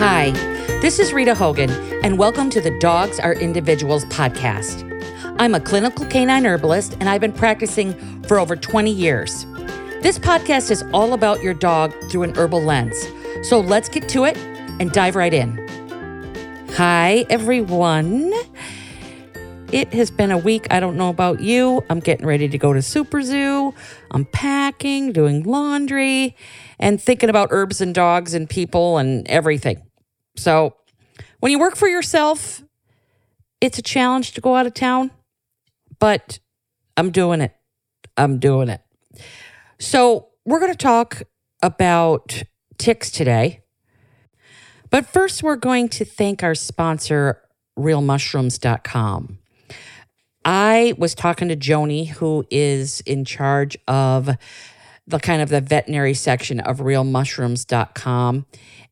Hi, this is Rita Hogan, and welcome to the Dogs Are Individuals podcast. I'm a clinical canine herbalist, and I've been practicing for over 20 years. This podcast is all about your dog through an herbal lens. So let's get to it and dive right in. Hi, everyone. It has been a week. I don't know about you. I'm getting ready to go to Super Zoo. I'm packing, doing laundry, and thinking about herbs and dogs and people and everything. So, when you work for yourself, it's a challenge to go out of town, but I'm doing it. I'm doing it. So, we're going to talk about ticks today. But first, we're going to thank our sponsor, realmushrooms.com. I was talking to Joni, who is in charge of the kind of the veterinary section of realmushrooms.com.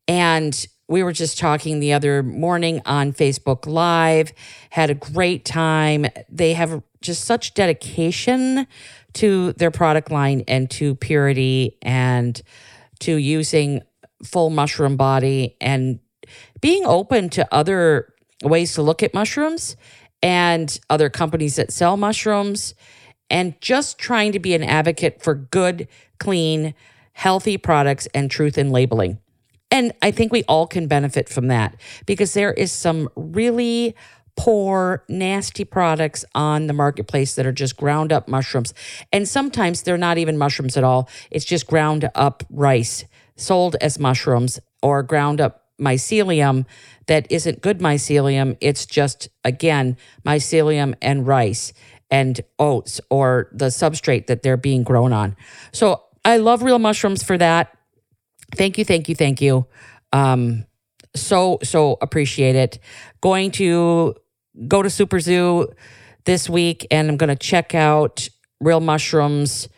And we were just talking the other morning on Facebook Live, had a great time. They have just such dedication to their product line and to purity and to using full mushroom body and being open to other ways to look at mushrooms and other companies that sell mushrooms and just trying to be an advocate for good, clean, healthy products and truth in labeling. And I think we all can benefit from that because there is some really poor, nasty products on the marketplace that are just ground up mushrooms. And sometimes they're not even mushrooms at all. It's just ground up rice sold as mushrooms or ground up mycelium that isn't good mycelium. It's just, again, mycelium and rice and oats or the substrate that they're being grown on. So I love real mushrooms for that. Thank you, thank you, thank you. Um, so, so appreciate it. Going to go to Super Zoo this week and I'm going to check out real mushrooms.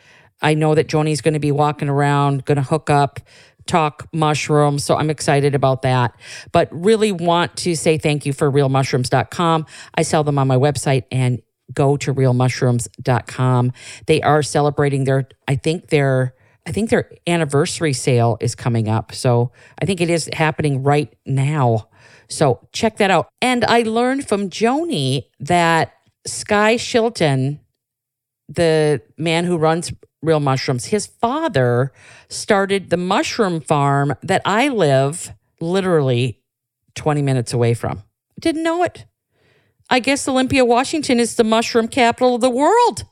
I know that Joni's going to be walking around, going to hook up talk mushrooms. So I'm excited about that. But really want to say thank you for realmushrooms.com. I sell them on my website and go to realmushrooms.com. They are celebrating their, I think their, I think their anniversary sale is coming up. So I think it is happening right now. So check that out. And I learned from Joni that Skye Chilton, the man who runs real mushrooms. His father started the mushroom farm that I live literally 20 minutes away from. Didn't know it. I guess Olympia, Washington is the mushroom capital of the world.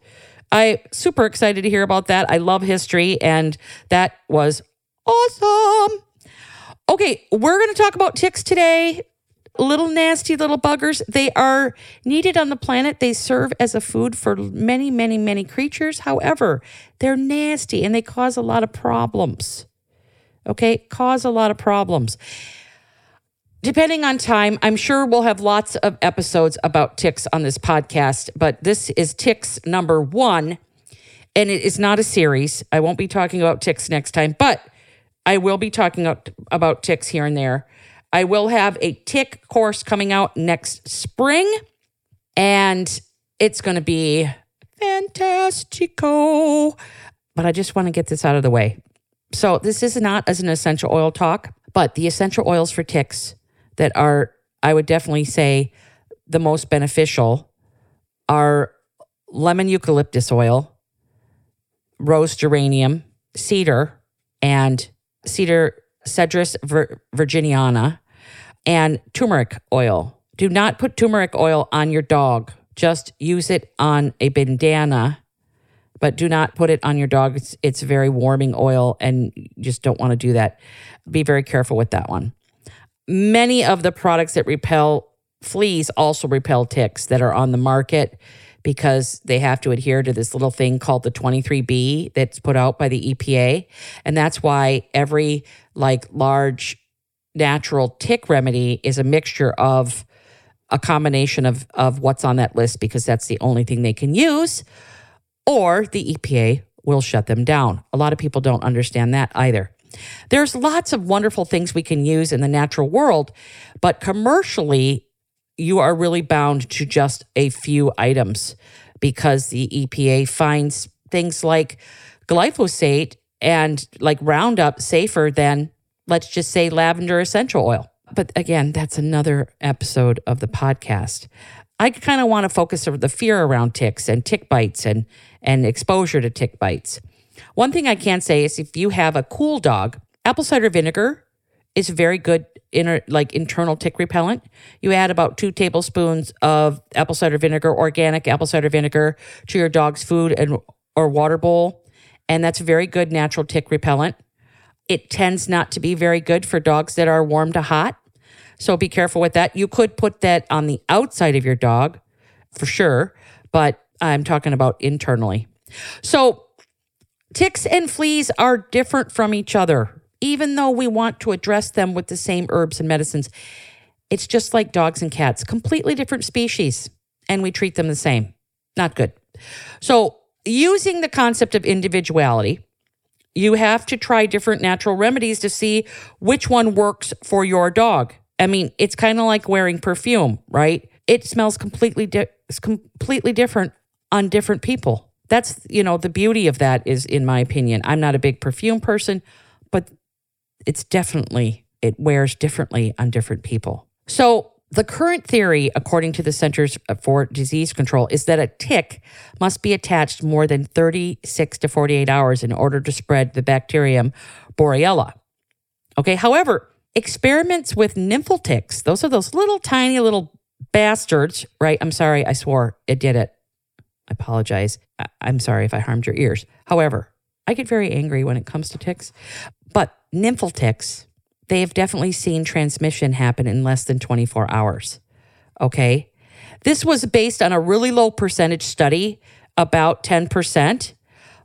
I super excited to hear about that. I love history and that was awesome. Okay, we're going to talk about ticks today little nasty little buggers. They are needed on the planet. They serve as a food for many, many, many creatures. However, they're nasty and they cause a lot of problems. Okay, cause a lot of problems. Depending on time, I'm sure we'll have lots of episodes about ticks on this podcast, but this is ticks number one, and it is not a series. I won't be talking about ticks next time, but I will be talking about ticks here and there. I will have a tick course coming out next spring, and it's going to be fantastico. But I just want to get this out of the way. So, this is not as an essential oil talk, but the essential oils for ticks that are, I would definitely say, the most beneficial are lemon eucalyptus oil, rose geranium, cedar, and cedar Cedrus vir- virginiana, and turmeric oil. Do not put turmeric oil on your dog. Just use it on a bandana, but do not put it on your dog. It's, it's very warming oil, and you just don't want to do that. Be very careful with that one. Many of the products that repel fleas also repel ticks that are on the market because they have to adhere to this little thing called the 23B that's put out by the EPA. And that's why every like large natural tick remedy is a mixture of a combination of, of what's on that list because that's the only thing they can use, or the EPA will shut them down. A lot of people don't understand that either. There's lots of wonderful things we can use in the natural world, but commercially, you are really bound to just a few items because the EPA finds things like glyphosate and like Roundup safer than, let's just say, lavender essential oil. But again, that's another episode of the podcast. I kind of want to focus on the fear around ticks and tick bites and and exposure to tick bites. One thing I can say is if you have a cool dog, apple cider vinegar is very good inner like internal tick repellent. You add about two tablespoons of apple cider vinegar, organic apple cider vinegar, to your dog's food and or water bowl, and that's very good natural tick repellent. It tends not to be very good for dogs that are warm to hot. So be careful with that. You could put that on the outside of your dog for sure, but I'm talking about internally. So ticks and fleas are different from each other, even though we want to address them with the same herbs and medicines. It's just like dogs and cats, completely different species, and we treat them the same. Not good. So, using the concept of individuality, you have to try different natural remedies to see which one works for your dog. I mean, it's kind of like wearing perfume, right? It smells completely di- completely different on different people. That's, you know, the beauty of that is in my opinion. I'm not a big perfume person, but it's definitely it wears differently on different people. So, the current theory, according to the Centers for Disease Control, is that a tick must be attached more than 36 to 48 hours in order to spread the bacterium Borrelia. Okay, however, experiments with nymphal ticks, those are those little tiny little bastards, right? I'm sorry, I swore it did it. I apologize. I- I'm sorry if I harmed your ears. However, I get very angry when it comes to ticks, but nymphal ticks, they have definitely seen transmission happen in less than 24 hours. Okay. This was based on a really low percentage study, about 10%,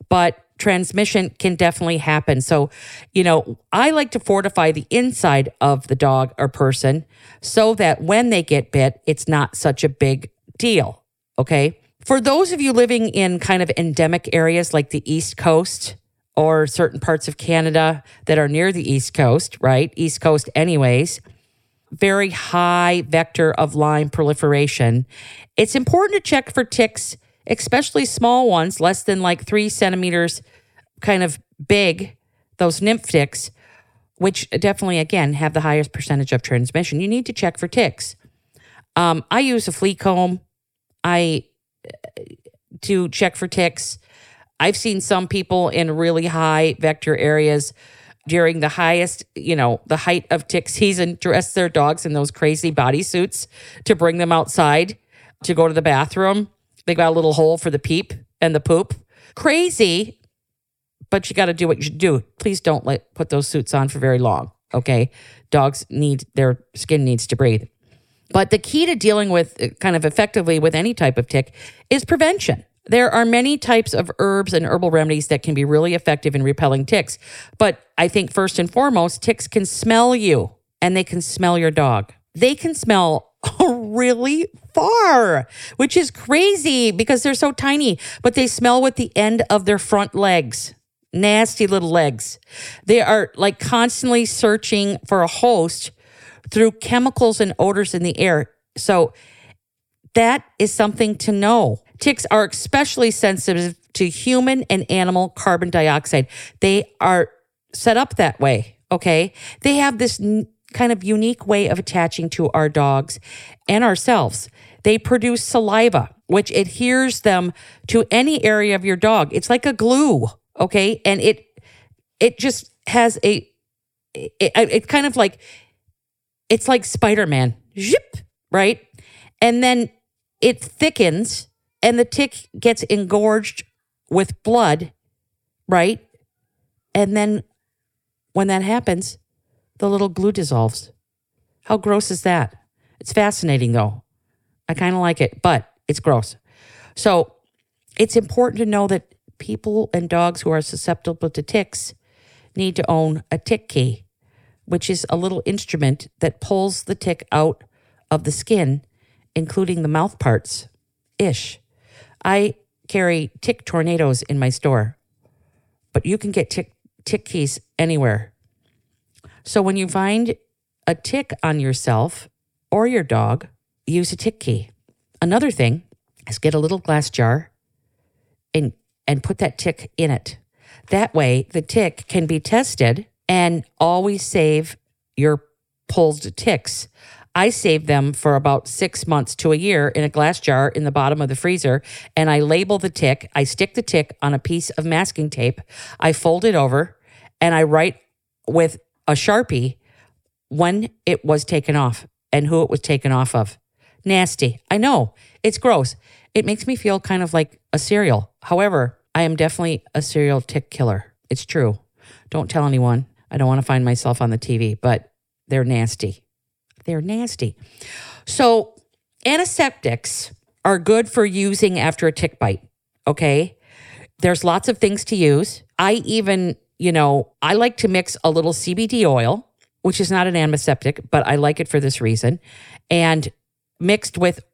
but transmission can definitely happen. So, you know, I like to fortify the inside of the dog or person so that when they get bit, it's not such a big deal. Okay. For those of you living in kind of endemic areas like the East Coast, or certain parts of Canada that are near the East Coast, right? East Coast, anyways, very high vector of Lyme proliferation. It's important to check for ticks, especially small ones, less than like three centimeters, kind of big, those nymph ticks, which definitely, again, have the highest percentage of transmission. You need to check for ticks. Um, I use a flea comb. I to check for ticks. I've seen some people in really high vector areas during the highest, you know, the height of tick season dress their dogs in those crazy bodysuits to bring them outside to go to the bathroom. They got a little hole for the peep and the poop. Crazy, but you got to do what you should do. Please don't let put those suits on for very long. Okay, dogs need their skin needs to breathe. But the key to dealing with uh, kind of effectively with any type of tick is prevention. There are many types of herbs and herbal remedies that can be really effective in repelling ticks. But I think first and foremost, ticks can smell you and they can smell your dog. They can smell really far, which is crazy because they're so tiny, but they smell with the end of their front legs. Nasty little legs. They are like constantly searching for a host through chemicals and odors in the air. So that is something to know. Ticks are especially sensitive to human and animal carbon dioxide. They are set up that way. Okay. They have this n- kind of unique way of attaching to our dogs and ourselves. They produce saliva, which adheres them to any area of your dog. It's like a glue. Okay. And it, it just has a, it, it kind of like, it's like Spider Man, right? And then it thickens and the tick gets engorged with blood, right? And then when that happens, the little glue dissolves. How gross is that? It's fascinating though. I kind of like it, but it's gross. So it's important to know that people and dogs who are susceptible to ticks need to own a tick key, which is a little instrument that pulls the tick out of the skin, including the mouth parts ish. I carry tick tornadoes in my store, but you can get tick, tick keys anywhere. So when you find a tick on yourself or your dog, use a tick key. Another thing is get a little glass jar and and put that tick in it. That way the tick can be tested and always save your pulled ticks. I save them for about six months to a year in a glass jar in the bottom of the freezer, and I label the tick. I stick the tick on a piece of masking tape. I fold it over, and I write with a sharpie when it was taken off and who it was taken off of. Nasty. I know it's gross. It makes me feel kind of like a cereal. However, I am definitely a serial tick killer. It's true. Don't tell anyone. I don't want to find myself on the TV, but they're nasty. They're nasty. So, antiseptics are good for using after a tick bite. Okay. There's lots of things to use. I even, you know, I like to mix a little CBD oil, which is not an antiseptic, but I like it for this reason, and mixed with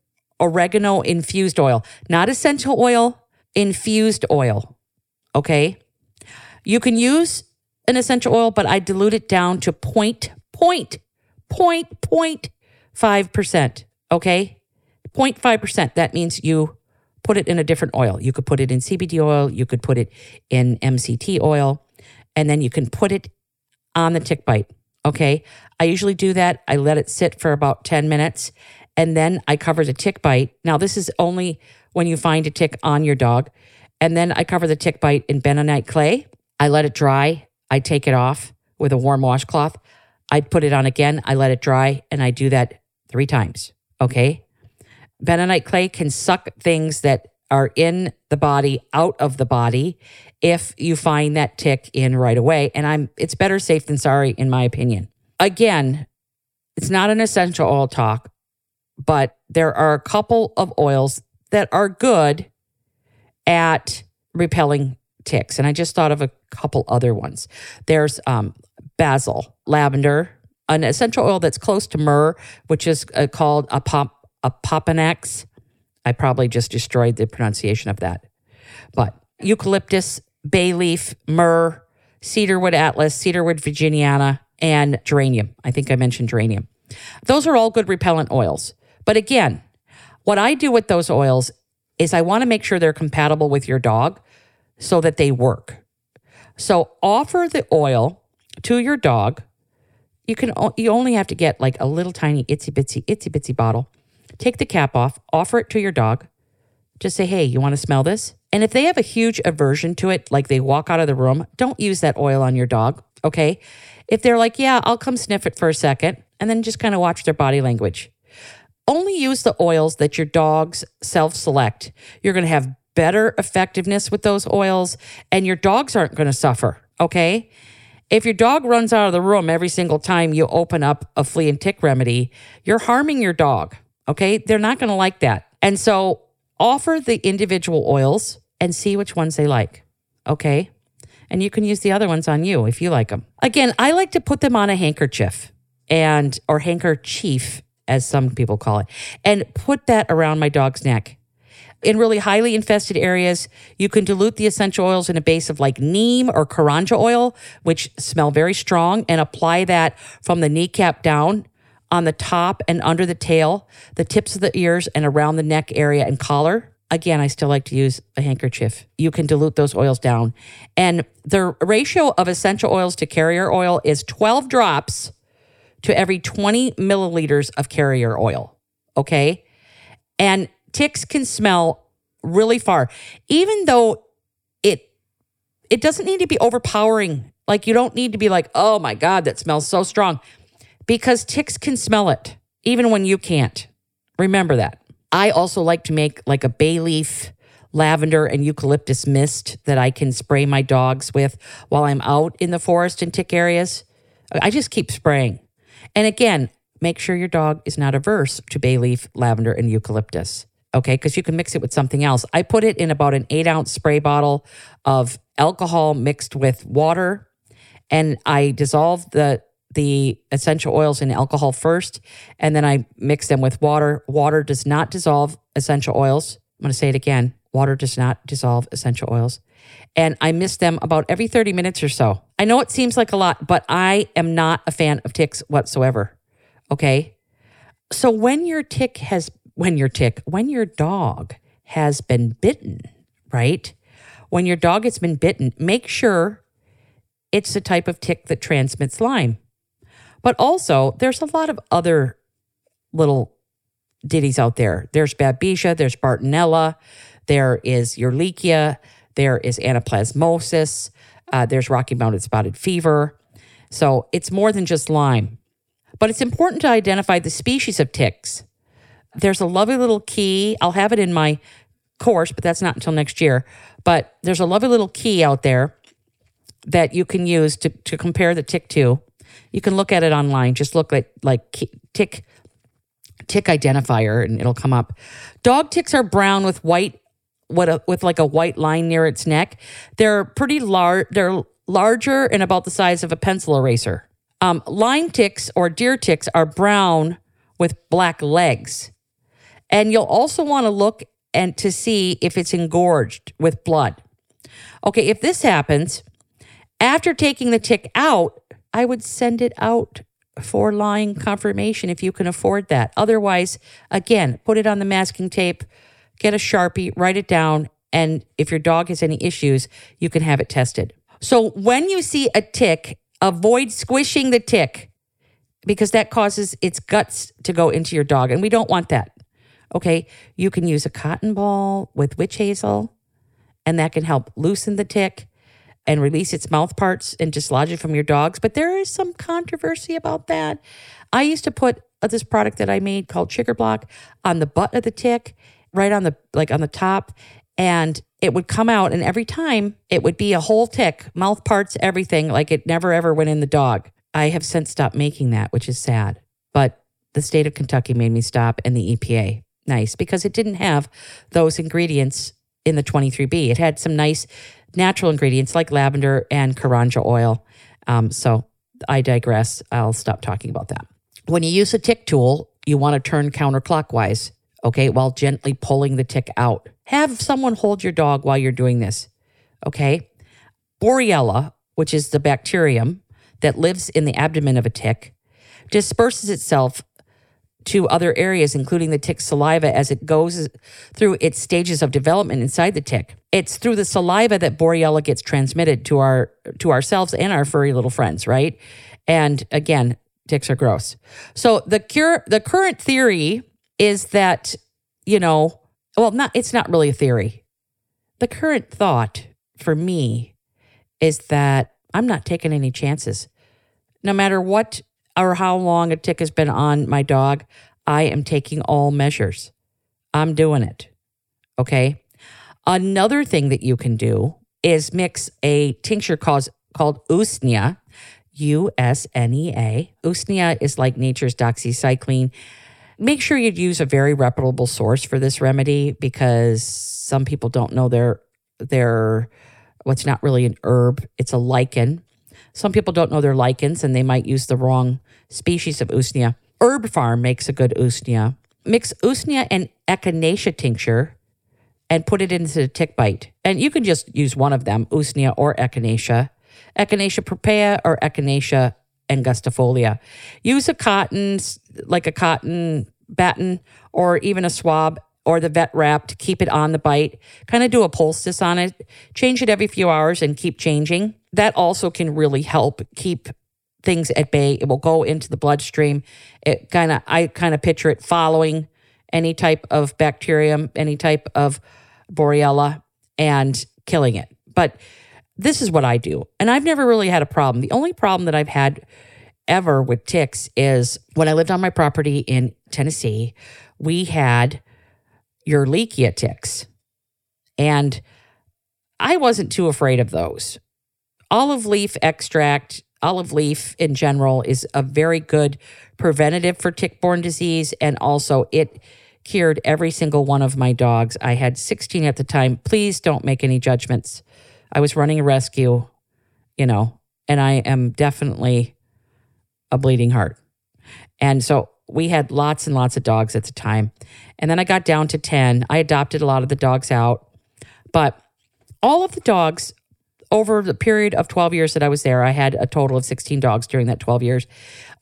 oregano infused oil, not essential oil, infused oil. Okay. You can use an essential oil, but I dilute it down to point, point, point, point five percent. Okay. 0.5%. That means you put it in a different oil. You could put it in CBD oil, you could put it in MCT oil, and then you can put it on the tick bite. Okay. I usually do that. I let it sit for about 10 minutes and then I cover the tick bite. Now, this is only when you find a tick on your dog. And then I cover the tick bite in bentonite clay. I let it dry. I take it off with a warm washcloth. I put it on again. I let it dry and I do that three times. Okay. Bentonite clay can suck things that are in the body out of the body if you find that tick in right away. And I'm it's better safe than sorry, in my opinion. Again, it's not an essential oil talk, but there are a couple of oils that are good at repelling ticks. And I just thought of a couple other ones. There's um, basil, lavender, an essential oil that's close to myrrh, which is uh, called a pop a Opanax. I probably just destroyed the pronunciation of that. But eucalyptus, bay leaf, myrrh, cedarwood atlas, cedarwood virginiana, and geranium. I think I mentioned geranium. Those are all good repellent oils. But again, what I do with those oils is I want to make sure they're compatible with your dog so that they work. So offer the oil to your dog. You can you only have to get like a little tiny itsy bitsy itsy bitsy bottle. Take the cap off, offer it to your dog. Just say, "Hey, you want to smell this?" And if they have a huge aversion to it, like they walk out of the room, don't use that oil on your dog, okay? If they're like, "Yeah, I'll come sniff it for a second, and then just kind of watch their body language. Only use the oils that your dogs self select. You're going to have better effectiveness with those oils, and your dogs aren't going to suffer. Okay. If your dog runs out of the room every single time you open up a flea and tick remedy, you're harming your dog. Okay. They're not going to like that. And so offer the individual oils and see which ones they like. Okay. And you can use the other ones on you if you like them. Again, I like to put them on a handkerchief and, or handkerchief, as some people call it, and put that around my dog's neck. In really highly infested areas, you can dilute the essential oils in a base of like neem or karanja oil, which smell very strong, and apply that from the kneecap down on the top and under the tail, the tips of the ears, and around the neck area and collar. Again, I still like to use a handkerchief. You can dilute those oils down. And the ratio of essential oils to carrier oil is 12 drops to every 20 milliliters of carrier oil. Okay. And ticks can smell really far, even though it it doesn't need to be overpowering. Like you don't need to be like, oh my God, that smells so strong. Because ticks can smell it, even when you can't. Remember that. I also like to make like a bay leaf, lavender, and eucalyptus mist that I can spray my dogs with while I'm out in the forest and tick areas. I just keep spraying. And again, make sure your dog is not averse to bay leaf, lavender, and eucalyptus. Okay, because you can mix it with something else. I put it in about an eight ounce spray bottle of alcohol mixed with water, and I dissolve the the essential oils in alcohol first, and then I mix them with water. Water does not dissolve essential oils. I'm going to say it again. Water does not dissolve essential oils. And I miss them about every 30 minutes or so. I know it seems like a lot, but I am not a fan of ticks whatsoever. Okay. So when your tick has, when your tick, when your dog has been bitten, right? When your dog has been bitten, make sure it's the type of tick that transmits Lyme. But also, there's a lot of other little ditties out there. There's Babesia, there's Bartonella, there is Ehrlichia, there is Anaplasmosis, uh, there's Rocky Mountain Spotted Fever. So it's more than just Lyme. But it's important to identify the species of ticks. There's a lovely little key. I'll have it in my course, but that's not until next year. But there's a lovely little key out there that you can use to, to compare the tick to. You can look at it online. Just look at like tick tick identifier and it'll come up. Dog ticks are brown with white what a, with like a white Lyme near its neck. They're pretty large. They're larger and about the size of a pencil eraser. Um, line ticks or deer ticks are brown with black legs. And you'll also want to look and to see if it's engorged with blood. Okay, if this happens, after taking the tick out, I would send it out for Lyme confirmation if you can afford that. Otherwise, again, put it on the masking tape, get a Sharpie, write it down, and if your dog has any issues, you can have it tested. So when you see a tick, avoid squishing the tick because that causes its guts to go into your dog, and we don't want that. Okay, you can use a cotton ball with witch hazel, and that can help loosen the tick and release its mouth parts and dislodge it from your dogs. But there is some controversy about that. I used to put uh, this product that I made called Chicker Block on the butt of the tick, right on the like on the top, and it would come out. And every time it would be a whole tick, mouth parts, everything, like it never ever went in the dog. I have since stopped making that, which is sad. But the state of Kentucky made me stop, and the EPA. Nice because it didn't have those ingredients in the 23B. It had some nice natural ingredients like lavender and karanja oil. Um, so I digress. I'll stop talking about that. When you use a tick tool, you want to turn counterclockwise, okay, while gently pulling the tick out. Have someone hold your dog while you're doing this, okay? Borrelia, which is the bacterium that lives in the abdomen of a tick, disperses itself to other areas, including the tick's saliva, as it goes through its stages of development inside the tick. It's through the saliva that Borrelia gets transmitted to our to ourselves and our furry little friends, right? And again, ticks are gross. So the cure, the current theory is that you know, well, not it's not really a theory. The current thought for me is that I'm not taking any chances. No matter what or how long a tick has been on my dog, I am taking all measures. I'm doing it. Okay. Another thing that you can do is mix a tincture called, called Usnea, U S N E A. Usnea is like nature's doxycycline. Make sure you use a very reputable source for this remedy because some people don't know their their what's not really an herb, it's a lichen. Some people don't know their lichens and they might use the wrong species of usnea. Herb Pharm makes a good usnea. Mix usnea and echinacea tincture and put it into the tick bite. And you can just use one of them, usnea or echinacea. Echinacea purpurea or echinacea angustifolia. Use a cotton, like a cotton batten or even a swab or the vet wrap to keep it on the bite. Kind of do a poultice on it. Change it every few hours and keep changing. That also can really help keep things at bay. It will go into the bloodstream. It kind of, I kind of picture it following any type of bacterium, any type of Borrelia, and killing it. But this is what I do. And I've never really had a problem. The only problem that I've had ever with ticks is when I lived on my property in Tennessee, we had Ehrlichia ticks. And I wasn't too afraid of those. Olive leaf extract olive leaf in general is a very good preventative for tick-borne disease and also it cured every single one of my dogs. I had 16 at the time. Please don't make any judgments. I was running a rescue, you know, and I am definitely a bleeding heart. And so we had lots and lots of dogs at the time. And then I got down to 10. I adopted a lot of the dogs out, but all of the dogs over the period of 12 years that I was there, I had a total of 16 dogs during that 12 years.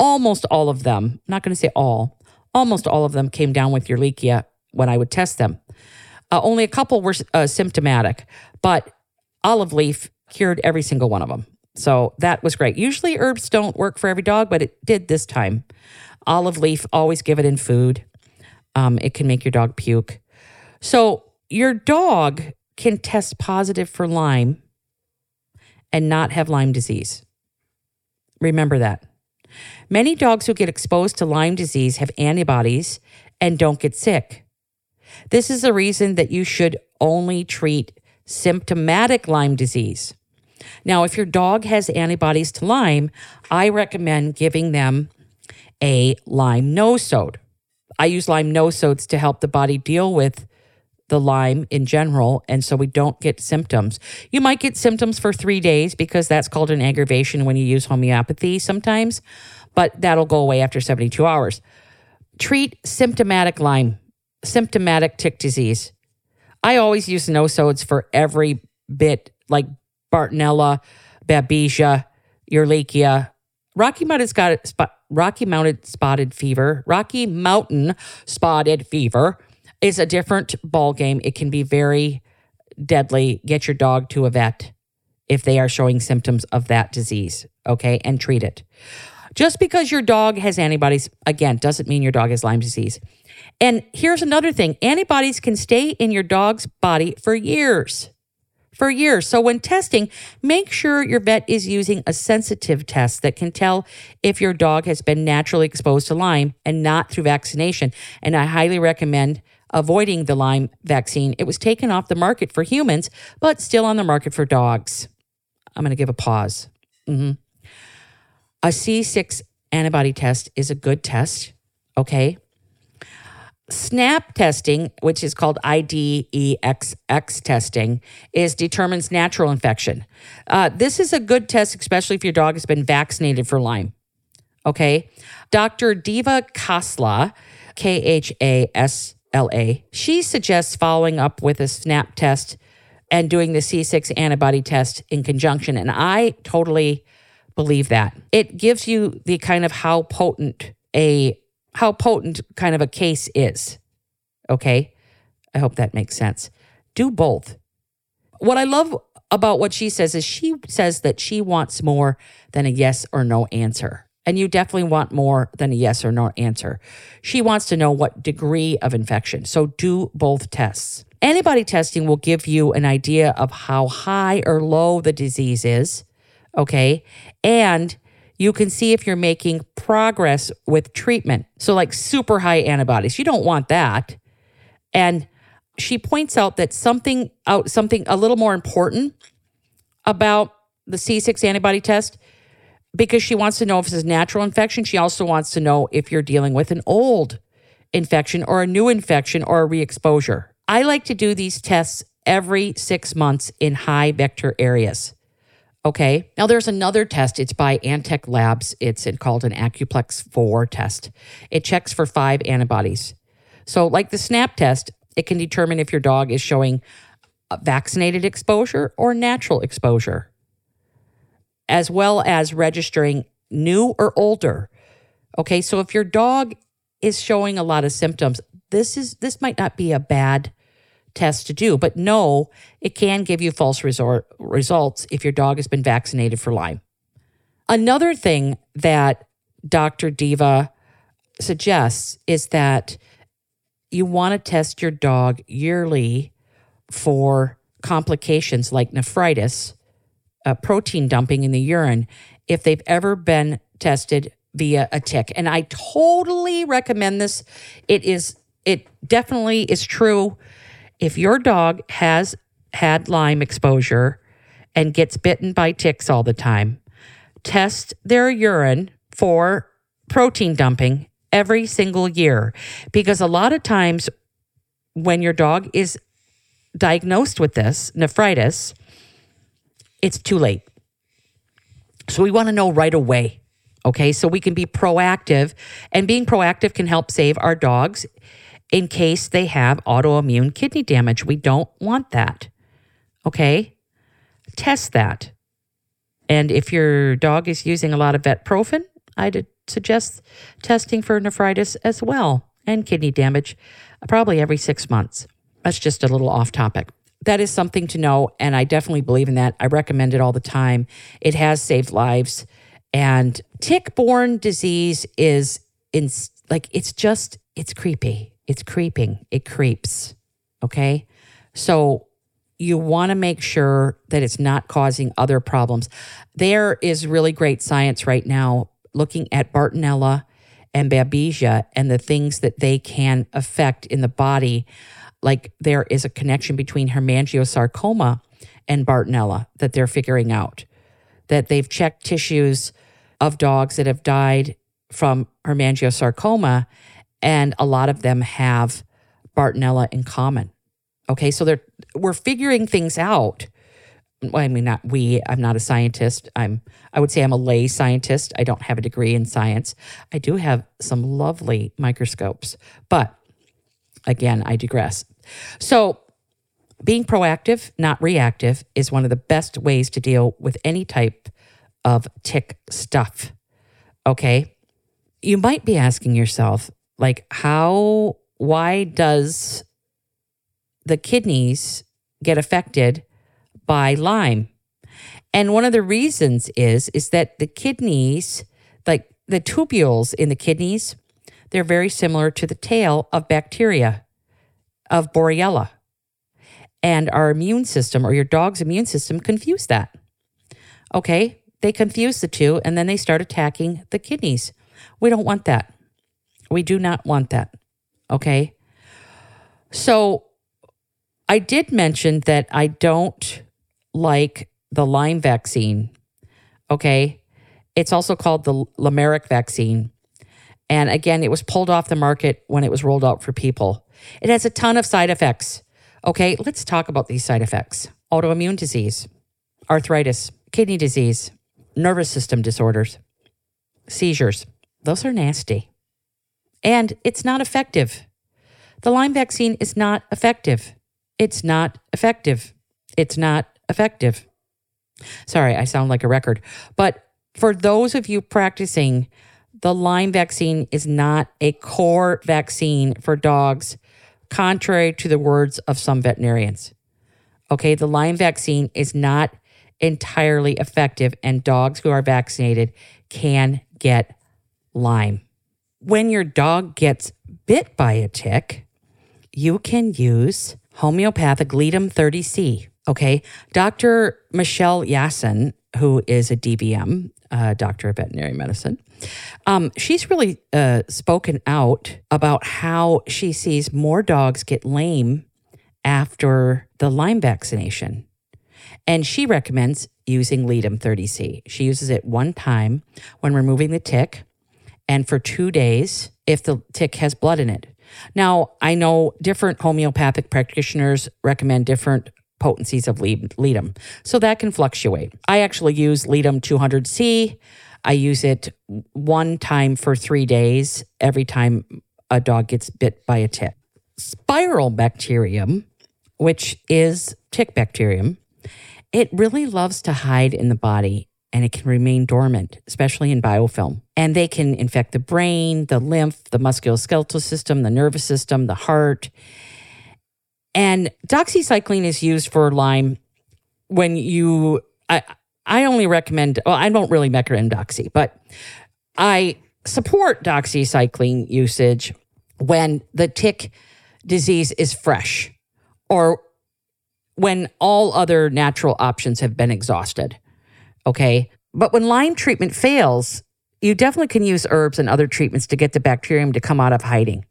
Almost all of them, not going to say all, almost all of them came down with Ehrlichia when I would test them. Uh, only a couple were uh, symptomatic, but olive leaf cured every single one of them. So that was great. Usually herbs don't work for every dog, but it did this time. Olive leaf, always give it in food. Um, it can make your dog puke. So your dog can test positive for Lyme and not have Lyme disease. Remember that. Many dogs who get exposed to Lyme disease have antibodies and don't get sick. This is the reason that you should only treat symptomatic Lyme disease. Now, if your dog has antibodies to Lyme, I recommend giving them a Lyme nosode. I use Lyme nosodes to help the body deal with the Lyme in general, and so we don't get symptoms. You might get symptoms for three days because that's called an aggravation when you use homeopathy sometimes, but that'll go away after 72 hours. Treat symptomatic Lyme, symptomatic tick disease. I always use nosodes for every bit, like Bartonella, Babesia, Ehrlichia, Rocky Mountain spotted, Rocky Mountain spotted fever, Rocky Mountain spotted fever is a different ball game. It can be very deadly. Get your dog to a vet if they are showing symptoms of that disease, okay, and treat it. Just because your dog has antibodies, again, doesn't mean your dog has Lyme disease. And here's another thing antibodies can stay in your dog's body for years. For years. So, when testing, make sure your vet is using a sensitive test that can tell if your dog has been naturally exposed to Lyme and not through vaccination. And I highly recommend avoiding the Lyme vaccine. It was taken off the market for humans, but still on the market for dogs. I'm going to give a pause. Mm-hmm. A C6 antibody test is a good test. Okay. SNAP testing, which is called IDEXX testing, is determines natural infection. Uh, this is a good test, especially if your dog has been vaccinated for Lyme. Okay. Dr. Deva Khalsa, K H A S LA. She suggests following up with a SNAP test and doing the C6 antibody test in conjunction. And I totally believe that. It gives you the kind of how potent a how potent kind of a case is. Okay? I hope that makes sense. Do both. What I love about what she says is she says that she wants more than a yes or no answer. And you definitely want more than a yes or no answer. She wants to know what degree of infection. So do both tests. Antibody testing will give you an idea of how high or low the disease is. Okay. And you can see if you're making progress with treatment. So, like super high antibodies, you don't want that. And she points out that something out something a little more important about the C6 antibody test because she wants to know if this is a natural infection. She also wants to know if you're dealing with an old infection or a new infection or a re-exposure. I like to do these tests every six months in high vector areas. Okay. Now there's another test. It's by Antech Labs. It's called an Accuplex 4 test. It checks for five antibodies. So, like the SNAP test, it can determine if your dog is showing vaccinated exposure or natural exposure as well as registering new or older. Okay, so if your dog is showing a lot of symptoms, this is this might not be a bad test to do, but no, it can give you false results if your dog has been vaccinated for Lyme. Another thing that Dr. Deva suggests is that you want to test your dog yearly for complications like nephritis uh, protein dumping in the urine if they've ever been tested via a tick. And I totally recommend this. It is it definitely is true if your dog has had Lyme exposure and gets bitten by ticks all the time, test their urine for protein dumping every single year because a lot of times when your dog is diagnosed with this nephritis, it's too late. So we want to know right away. Okay. So we can be proactive, and being proactive can help save our dogs in case they have autoimmune kidney damage. We don't want that. Okay. Test that. And if your dog is using a lot of vetprofen, I'd suggest testing for nephritis as well and kidney damage probably every six months. That's just a little off topic that is something to know. And I definitely believe in that. I recommend it all the time. It has saved lives. And tick borne disease is in like, it's just, it's creepy. It's creeping. It creeps. Okay. So you want to make sure that it's not causing other problems. There is really great science right now looking at Bartonella and Babesia and the things that they can affect in the body. Like there is a connection between hemangiosarcoma and Bartonella that they're figuring out. That they've checked tissues of dogs that have died from hemangiosarcoma, and a lot of them have Bartonella in common. Okay, so they're we're figuring things out. Well, I mean, not we. I'm not a scientist. I'm. I would say I'm a lay scientist. I don't have a degree in science. I do have some lovely microscopes, but again, I digress. So, being proactive, not reactive, is one of the best ways to deal with any type of tick stuff. Okay, you might be asking yourself, like, how? Why does the kidneys get affected by Lyme. And one of the reasons is is that the kidneys, like the tubules in the kidneys, they're very similar to the tail of bacteria of Borrelia. And our immune system or your dog's immune system confuse that. Okay? They confuse the two and then they start attacking the kidneys. We don't want that. We do not want that. Okay? So I did mention that I don't like the Lyme vaccine. Okay. It's also called the LYMErix vaccine. And again, it was pulled off the market when it was rolled out for people. It has a ton of side effects. Okay, let's talk about these side effects autoimmune disease, arthritis, kidney disease, nervous system disorders, seizures. Those are nasty. And it's not effective. The Lyme vaccine is not effective. It's not effective. It's not effective. Sorry, I sound like a record. But for those of you practicing, the Lyme vaccine is not a core vaccine for dogs, contrary to the words of some veterinarians. Okay, the Lyme vaccine is not entirely effective, and dogs who are vaccinated can get Lyme. When your dog gets bit by a tick, you can use homeopathic Ledum 30C. Okay. Dr. Michelle Yasson, who is a DVM, uh, doctor of veterinary medicine, um, she's really uh, spoken out about how she sees more dogs get lame after the Lyme vaccination. And she recommends using Ledum 30C. She uses it one time when removing the tick and for two days if the tick has blood in it. Now, I know different homeopathic practitioners recommend different potencies of Ledum, so that can fluctuate. I actually use Ledum 200C. I use it one time for three days every time a dog gets bit by a tick. Spiral bacterium, which is tick bacterium, it really loves to hide in the body and it can remain dormant, especially in biofilm. And they can infect the brain, the lymph, the musculoskeletal system, the nervous system, the heart. And doxycycline is used for Lyme when you, I, I only recommend, well, I don't really recommend doxy, but I support doxycycline usage when the tick disease is fresh or when all other natural options have been exhausted. Okay. But when Lyme treatment fails, you definitely can use herbs and other treatments to get the bacterium to come out of hiding.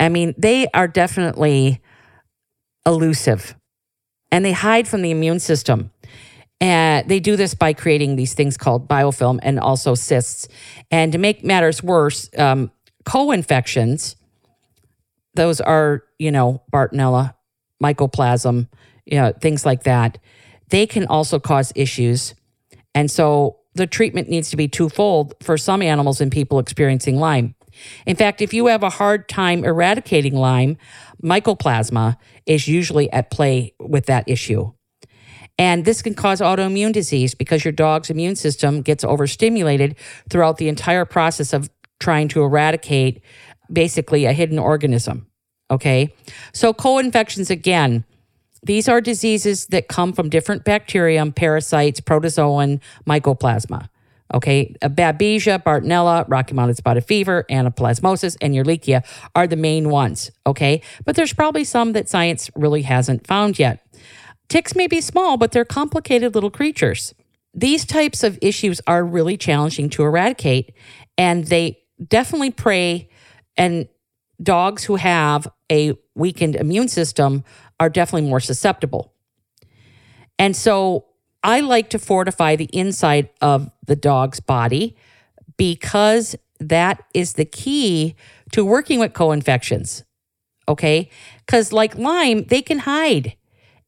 I mean, they are definitely elusive and they hide from the immune system. And they do this by creating these things called biofilm and also cysts. And to make matters worse, um, co infections, those are, you know, Bartonella, mycoplasma, you know, things like that. They can also cause issues and so the treatment needs to be twofold for some animals and people experiencing Lyme. In fact, if you have a hard time eradicating Lyme, mycoplasma is usually at play with that issue. And this can cause autoimmune disease because your dog's immune system gets overstimulated throughout the entire process of trying to eradicate basically a hidden organism. Okay. So co infections again These are diseases that come from different bacterium, parasites, protozoan, mycoplasma. Okay, uh, Babesia, Bartonella, Rocky Mountain spotted fever, anaplasmosis, and Ehrlichia are the main ones. Okay, but there's probably some that science really hasn't found yet. Ticks may be small, but they're complicated little creatures. These types of issues are really challenging to eradicate, and they definitely prey. And dogs who have a weakened immune system are definitely more susceptible. And so I like to fortify the inside of the dog's body because that is the key to working with co infections. Okay. Because, like Lyme, they can hide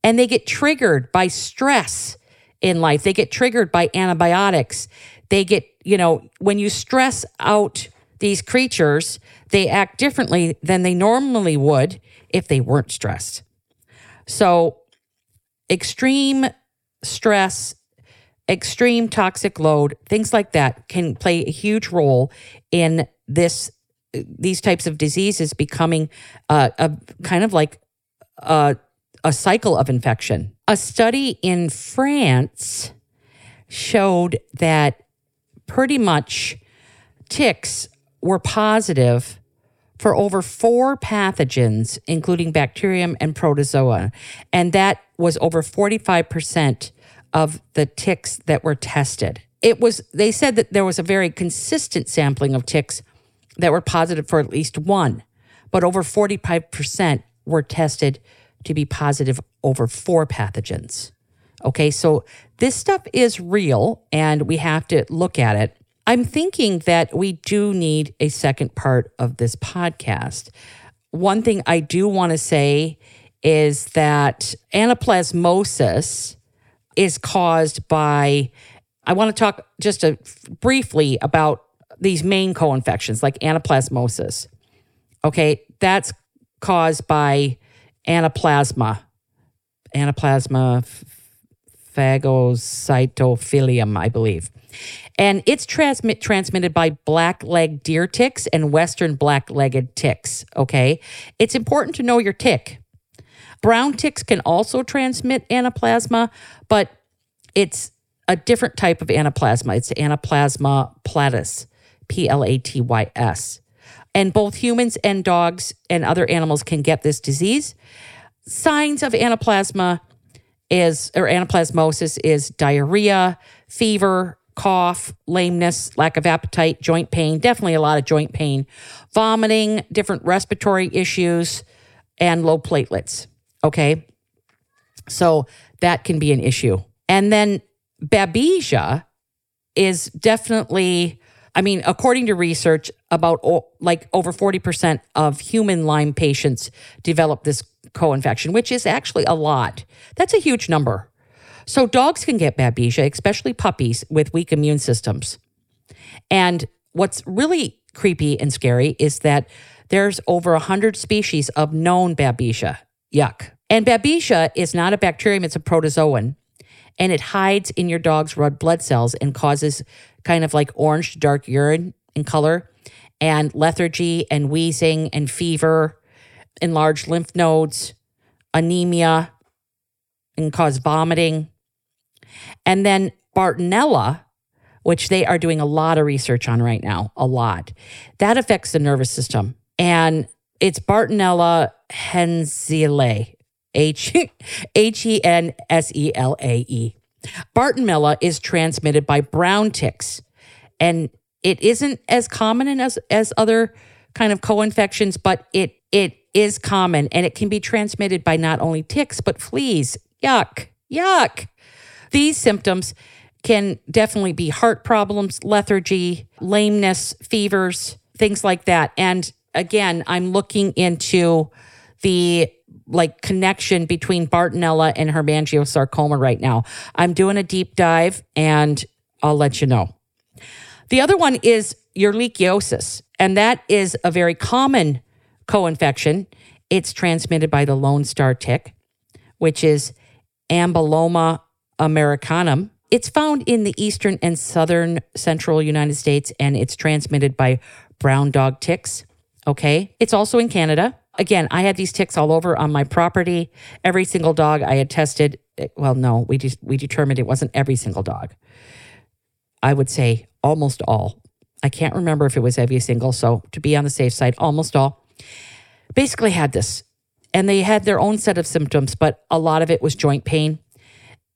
and they get triggered by stress in life. They get triggered by antibiotics. They get, you know, when you stress out these creatures, they act differently than they normally would if they weren't stressed. So, extreme stress, extreme toxic load, things like that can play a huge role in this these types of diseases becoming uh, a kind of like a, a cycle of infection. A study in France showed that pretty much ticks were positive for over four pathogens, including bacterium and protozoa. And that was over 45% of the ticks that were tested. It was, they said that there was a very consistent sampling of ticks that were positive for at least one, but over 45% were tested to be positive over four pathogens. Okay, so this stuff is real and we have to look at it. I'm thinking that we do need a second part of this podcast. One thing I do want to say is that anaplasmosis is caused by, I want to talk just a, briefly about these main co infections like anaplasmosis. Okay, that's caused by anaplasma, anaplasma phagocytophilum, I believe. And it's transmit, transmitted by black leg deer ticks and western black legged ticks. Okay. It's important to know your tick. Brown ticks can also transmit anaplasma, but it's a different type of anaplasma. It's anaplasma platys, P L A T Y S. And both humans and dogs and other animals can get this disease. Signs of anaplasma is or anaplasmosis is diarrhea, fever, cough, lameness, lack of appetite, joint pain, definitely a lot of joint pain, vomiting, different respiratory issues, and low platelets. Okay. So that can be an issue. And then babesia is definitely, I mean, according to research, about like over 40% of human Lyme patients develop this co infection, which is actually a lot. That's a huge number. So dogs can get babesia, especially puppies with weak immune systems. And what's really creepy and scary is that there's over 100 species of known babesia. Yuck. And babesia is not a bacterium, it's a protozoan. And it hides in your dog's red blood cells and causes kind of like orange to dark urine in color and lethargy and wheezing and fever, enlarged lymph nodes, anemia, and cause vomiting. And then Bartonella, which they are doing a lot of research on right now, a lot, that affects the nervous system. And it's Bartonella henselae, H E N S E L A E. Bartonella is transmitted by brown ticks, and it isn't as common as as other kind of co-infections, but it it is common, and it can be transmitted by not only ticks but fleas. Yuck, yuck. These symptoms can definitely be heart problems, lethargy, lameness, fevers, things like that. And again, I'm looking into the like connection between Bartonella and hemangiosarcoma right now. I'm doing a deep dive and I'll let you know. The other one is ehrlichiosis, and that is a very common co-infection. It's transmitted by the Lone Star tick, which is Amblyomma americanum. It's found in the eastern and southern central United States, and it's transmitted by brown dog ticks. Okay. It's also in Canada. again, I had these ticks all over on my property. Every single dog I had tested, well, no, we just we determined it wasn't every single dog. I would say almost all. I can't remember if it was every single. So to be on the safe side, almost all basically had this. And they had their own set of symptoms, but a lot of it was joint pain.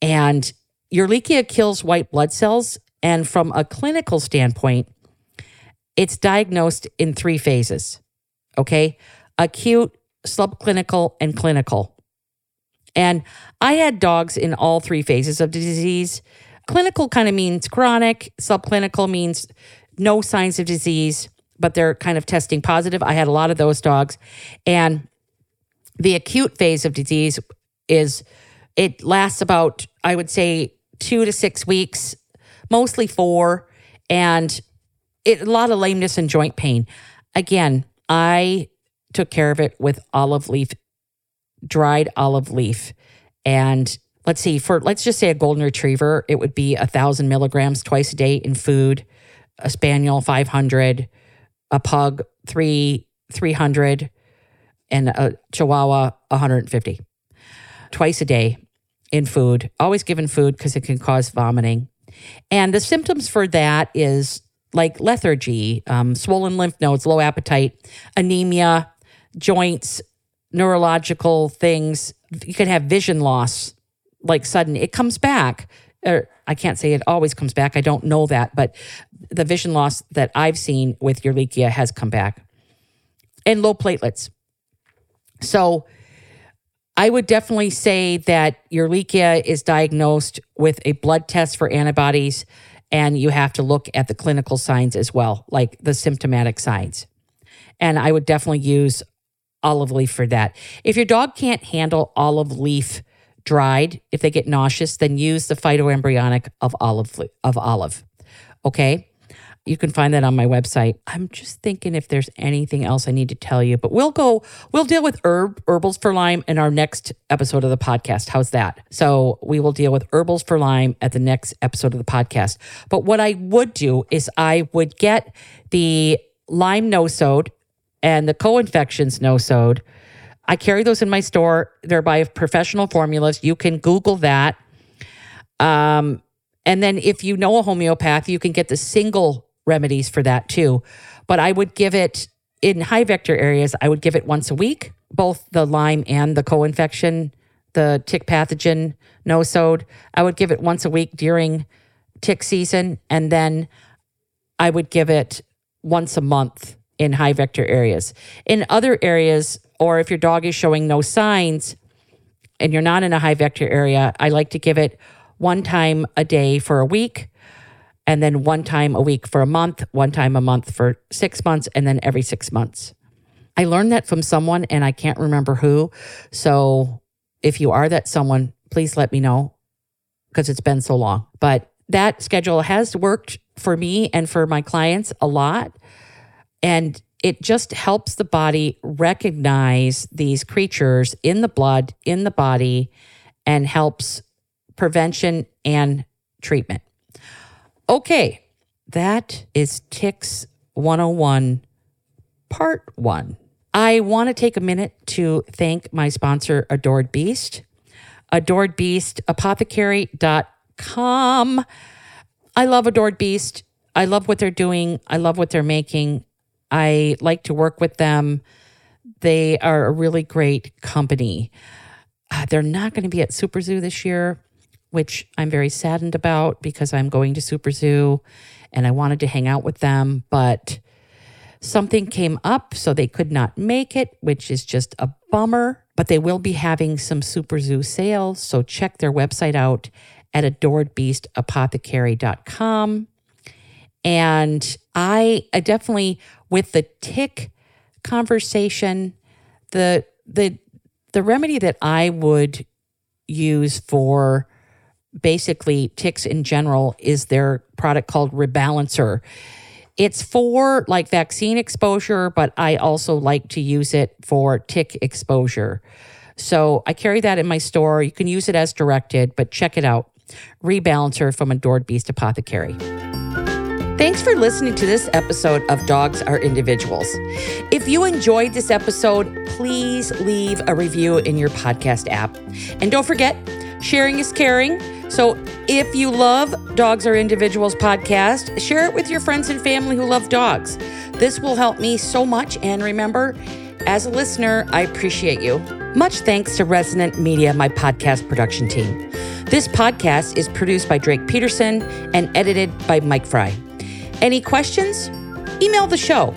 And Ehrlichia kills white blood cells. And from a clinical standpoint, it's diagnosed in three phases. Okay. Acute, subclinical, and clinical. And I had dogs in all three phases of the disease. Clinical kind of means chronic, subclinical means no signs of disease, but they're kind of testing positive. I had a lot of those dogs. And the acute phase of disease is it lasts about, I would say, two to six weeks, mostly four, and it, a lot of lameness and joint pain. Again, I took care of it with olive leaf, dried olive leaf. And let's see, for let's just say a golden retriever, it would be a thousand milligrams twice a day in food, a spaniel 500, a pug three 300, and a chihuahua 150 twice a day in food. Always given food because it can cause vomiting. And the symptoms for that is like lethargy, um, swollen lymph nodes, low appetite, anemia, joints, neurological things. You can have vision loss, like sudden. It comes back. Or I can't say it always comes back. I don't know that, but the vision loss that I've seen with Ehrlichia has come back, and low platelets. So I would definitely say that Ehrlichia is diagnosed with a blood test for antibodies, and you have to look at the clinical signs as well, like the symptomatic signs. And I would definitely use olive leaf for that. If your dog can't handle olive leaf dried, if they get nauseous, then use the phytoembryonic of olive of olive. Okay? You can find that on my website. I'm just thinking if there's anything else I need to tell you, but we'll go, we'll deal with herb, herbals for Lyme in our next episode of the podcast. How's that? So we will deal with herbals for Lyme at the next episode of the podcast. But what I would do is I would get the Lyme nosode and the co-infections nosode. I carry those in my store. They're by professional formulas. You can Google that. Um, and then if you know a homeopath, you can get the single remedies for that too. But I would give it in high vector areas, I would give it once a week, both the Lyme and the co infection, the tick pathogen nosode. I would give it once a week during tick season. And then I would give it once a month in high vector areas. In other areas, or if your dog is showing no signs and you're not in a high vector area, I like to give it one time a day for a week and then one time a week for a month, one time a month for six months, and then every six months. I learned that from someone and I can't remember who. So if you are that someone, please let me know because it's been so long. But that schedule has worked for me and for my clients a lot. And it just helps the body recognize these creatures in the blood, in the body, and helps prevention and treatment. Okay, that is Ticks 101, part one. I want to take a minute to thank my sponsor, Adored Beast. Adored Beast, apothecary.com. I love Adored Beast. I love what they're doing. I love what they're making. I like to work with them. They are a really great company. Uh, they're not going to be at Super Zoo this year which I'm very saddened about because I'm going to Super Zoo and I wanted to hang out with them, but something came up, so they could not make it, which is just a bummer. But they will be having some Super Zoo sales, so check their website out at adoredbeastapothecary.com. And I, I definitely, with the tick conversation, the the the remedy that I would use for basically ticks in general is their product called Rebalancer. It's for like vaccine exposure, but I also like to use it for tick exposure. So I carry that in my store. You can use it as directed, but check it out. Rebalancer from Adored Beast Apothecary. Thanks for listening to this episode of Dogs Are Individuals. If you enjoyed this episode, please leave a review in your podcast app. And don't forget, sharing is caring. So if you love Dogs Are Individuals podcast, share it with your friends and family who love dogs. This will help me so much. And remember, as a listener, I appreciate you. Much thanks to Resonant Media, my podcast production team. This podcast is produced by Drake Peterson and edited by Mike Fry. Any questions? Email the show.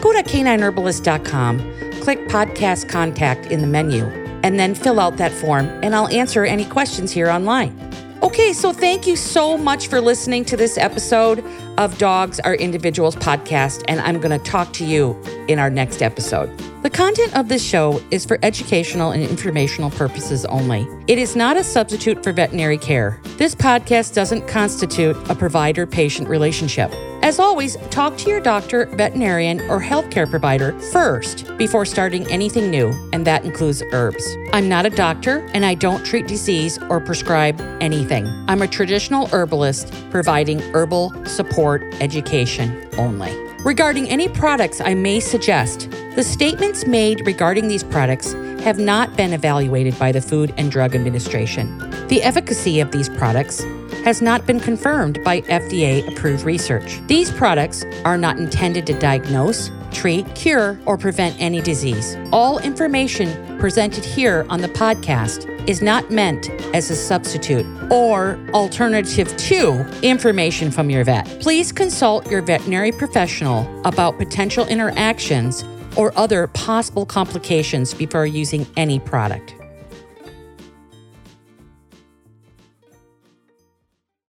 Go to canineherbalist.com, click podcast contact in the menu, and then fill out that form, and I'll answer any questions here online. Okay, so thank you so much for listening to this episode of Dogs Are Individuals podcast, and I'm going to talk to you in our next episode. The content of this show is for educational and informational purposes only. It is not a substitute for veterinary care. This podcast doesn't constitute a provider patient relationship. As always, talk to your doctor, veterinarian, or healthcare provider first before starting anything new, and that includes herbs. I'm not a doctor and I don't treat disease or prescribe anything. I'm a traditional herbalist providing herbal support education only. Regarding any products I may suggest, the statements made regarding these products have not been evaluated by the Food and Drug Administration. The efficacy of these products has not been confirmed by FDA approved research. These products are not intended to diagnose, treat, cure, or prevent any disease. All information presented here on the podcast is not meant as a substitute or alternative to information from your vet. Please consult your veterinary professional about potential interactions or other possible complications before using any product.